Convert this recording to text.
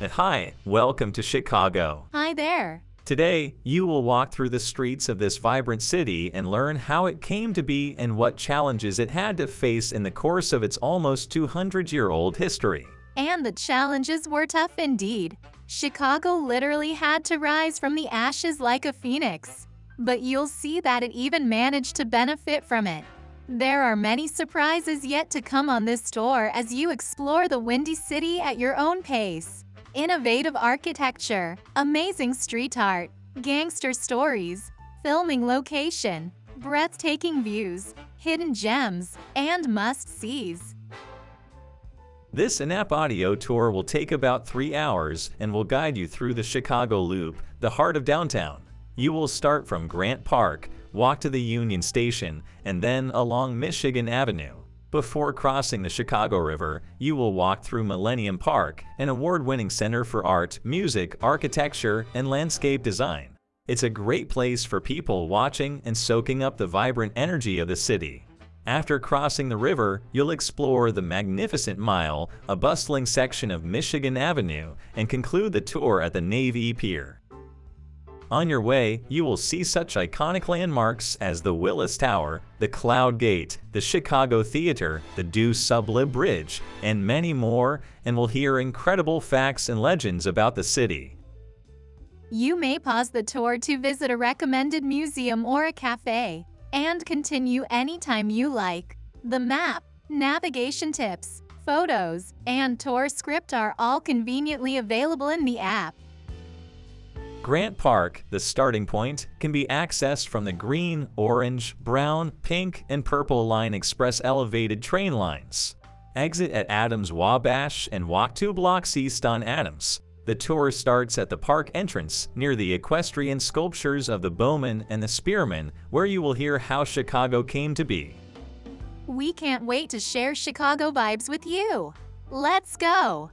Hi, welcome to Chicago. Hi there. Today, you will walk through the streets of this vibrant city and learn how it came to be and what challenges it had to face in the course of its almost 200-year-old history. And the challenges were tough indeed. Chicago literally had to rise from the ashes like a phoenix. But you'll see that it even managed to benefit from it. There are many surprises yet to come on this tour as you explore the Windy City at your own pace. Innovative architecture, amazing street art, gangster stories, filming location, breathtaking views, hidden gems, and must-sees. This in-app audio tour will take about three hours and will guide you through the Chicago Loop, the heart of downtown. You will start from Grant Park, walk to the Union Station, and then along Michigan Avenue. Before crossing the Chicago River, you will walk through Millennium Park, an award-winning center for art, music, architecture, and landscape design. It's a great place for people watching and soaking up the vibrant energy of the city. After crossing the river, you'll explore the Magnificent Mile, a bustling section of Michigan Avenue, and conclude the tour at the Navy Pier. On your way, you will see such iconic landmarks as the Willis Tower, the Cloud Gate, the Chicago Theater, the DuSable Bridge, and many more, and will hear incredible facts and legends about the city. You may pause the tour to visit a recommended museum or a cafe, and continue anytime you like. The map, navigation tips, photos, and tour script are all conveniently available in the app. Grant Park, the starting point, can be accessed from the green, orange, brown, pink, and purple line express elevated train lines. Exit at Adams Wabash and walk two blocks east on Adams. The tour starts at the park entrance near the equestrian sculptures of the Bowman and the Spearman, where you will hear how Chicago came to be. We can't wait to share Chicago vibes with you. Let's go!